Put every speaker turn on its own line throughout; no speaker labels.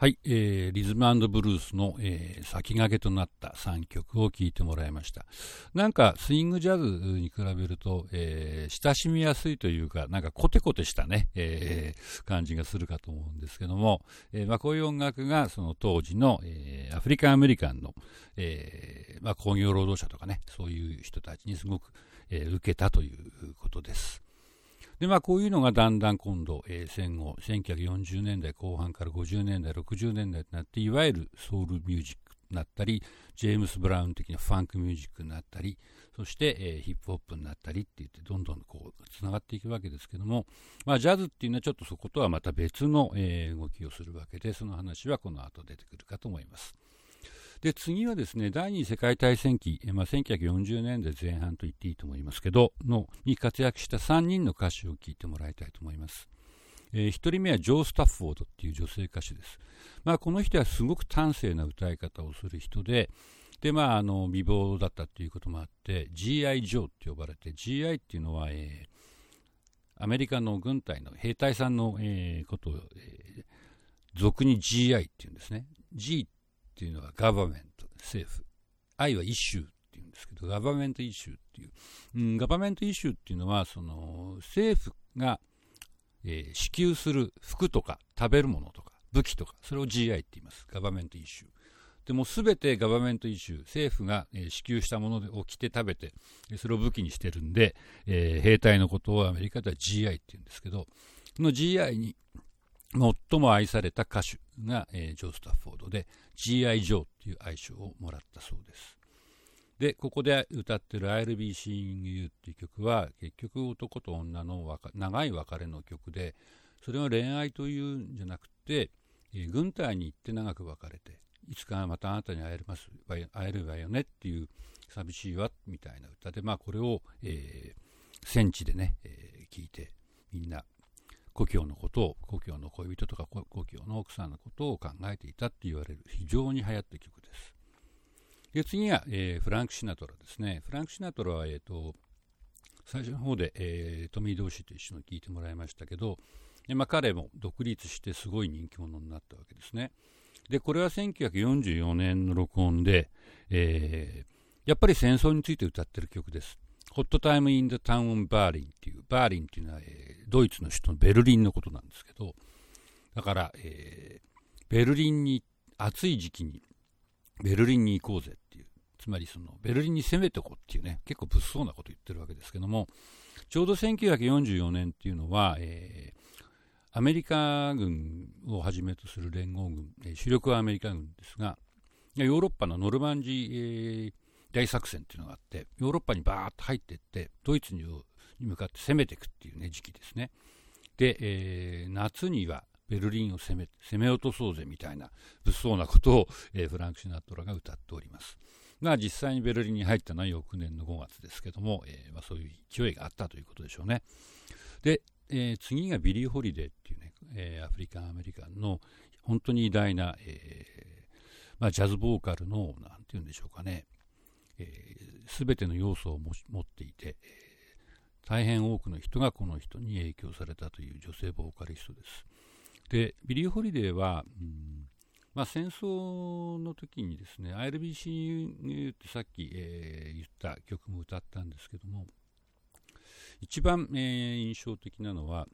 はい、えー、リズムブルースの、えー、先駆けとなった3曲を聴いてもらいました。なんかスイングジャズに比べると、えー、親しみやすいというか、なんかコテコテしたね、えー、感じがするかと思うんですけども、えーまあ、こういう音楽がその当時の、えー、アフリカンアメリカンの、えーまあ、工業労働者とかね、そういう人たちにすごく、えー、受けたということです。で、まあ、こういうのがだんだん今度、えー、戦後、1940年代後半から50年代、60年代となって、いわゆるソウルミュージックになったり、ジェームス・ブラウン的なファンクミュージックになったり、そして、えー、ヒップホップになったりって言って、どんどんこう、つながっていくわけですけども、まあ、ジャズっていうのはちょっとそことはまた別の、えー、動きをするわけで、その話はこの後出てくるかと思います。で次はですね第二次世界大戦期、まあ、1940年代前半と言っていいと思いますけどのに活躍した3人の歌手を聴いてもらいたいと思います、えー、1人目はジョー・スタッフォードっていう女性歌手です、まあ、この人はすごく端正な歌い方をする人ででまあ、あの美貌だったということもあって GI ジョーって呼ばれて GI っていうのは、えー、アメリカの軍隊の兵隊さんの、えー、ことを、えー、俗に GI っていうんですね。G っていうのはガバメント、政府。I はイシューっていうんですけど、ガバメントイシューっていう。うん、ガバメントイシューっていうのは、その、政府が、えー、支給する服とか食べるものとか武器とか、それを GI って言います。ガバメントイシュー。でも全てガバメントイシュー、政府が、え、支給したものを着て食べて、それを武器にしてるんで、えー、兵隊のことをアメリカでは GI って言うんですけど、その GI に最も愛された歌手が、えー、ジョー・スタッフォードで G.I. ジョーっていう愛称をもらったそうです。で、ここで歌ってる I'll be seeing you っていう曲は結局男と女の長い別れの曲で、それは恋愛というんじゃなくて、えー、軍隊に行って長く別れて、いつかまたあなたに会えます会えるわよねっていう寂しいわみたいな歌で、まあこれを、えー、戦地でね、えー、聞いてみんな故郷のことを、故郷の恋人とか故郷の奥さんのことを考えていたって言われる非常に流行った曲です。で次は、えー、フランク・シナトラですね。フランク・シナトラは、えーと、最初の方で、えー、トミー・同士と一緒に聴いてもらいましたけど、まあ、彼も独立してすごい人気者になったわけですね。で、これは1944年の録音で、えー、やっぱり戦争について歌ってる曲です。ホットタイム・イン・ザ・タウン・バーリンっていう、バーリンっていうのは、え、ドイツの首都のベルリンのことなんですけど、だから、えー、ベルリンに、暑い時期に、ベルリンに行こうぜっていう、つまりその、ベルリンに攻めてこうっていうね、結構物騒なこと言ってるわけですけども、ちょうど1944年っていうのは、えー、アメリカ軍をはじめとする連合軍、主力はアメリカ軍ですが、ヨーロッパのノルマンジー、大作戦っていうのがあって、ヨーロッパにバーッと入っていって、ドイツに向かって攻めていくっていうね、時期ですね。で、えー、夏にはベルリンを攻め攻め落とそうぜみたいな物騒なことを、えー、フランク・シナトラが歌っております。が実際にベルリンに入ったのは翌年の5月ですけども、えー、まあ、そういう勢いがあったということでしょうね。で、えー、次がビリー・ホリデーっていうね、えー、 African American の本当に偉大な、えまあ、ジャズボーカルの、なんて言うんでしょうかね、す、え、べ、ての要素を持っていて、大変多くの人がこの人に影響されたという女性ボーカリストです。で、ビリー・ホリデーは、うんまあ、戦争の時にですね、ILBC ってさっき、えー、言った曲も歌ったんですけども、一番、えー、印象的なのは、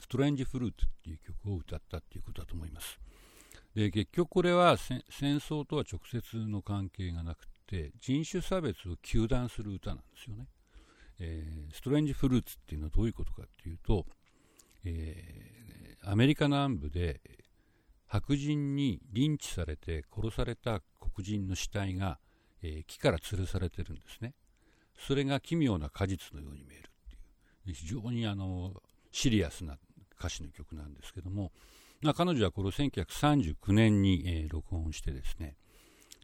Strange Fruit っていう曲を歌ったっていうことだと思います。で結局これは戦争とは直接の関係がなくて人種差別を糾弾する歌なんですよね、えー、 Strange Fruit っていうのはどういうことかっていうと、えー、アメリカ南部で白人にリンチされて殺された黒人の死体が、えー、木から吊るされてるんですね。それが奇妙な果実のように見えるっていう。非常にあのシリアスな歌詞の曲なんですけども、まあ、彼女はこれを1939年に、えー、録音してですね。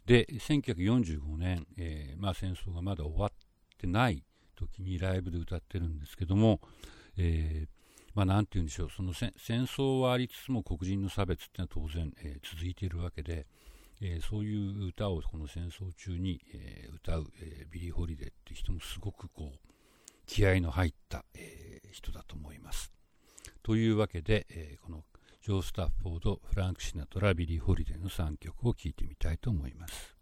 で1945年、えーまあ、戦争がまだ終わってない時にライブで歌ってるんですけども、えーまあ、なんて言うんでしょうその戦争はありつつも黒人の差別っていうのは当然、えー、続いているわけで、えー、そういう歌をこの戦争中に、えー、歌う、えー、ビリー・ホリデーっていう人もすごくこう気合の入った、えー、人だと思います。というわけで、えー、このジョー・スタッフォード、フランク・シナトラ、ビリー・ホリデーの3曲を聴いてみたいと思います。